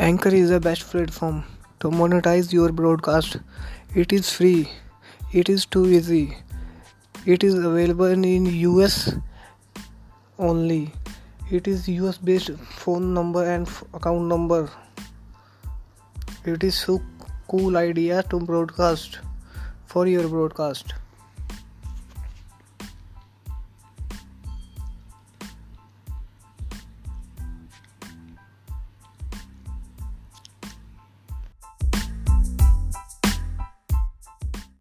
Anchor is the best platform to monetize your broadcast. It is free. It is too easy. It is available in US only. It is US based phone number and account number. It is so cool idea to broadcast for your broadcast.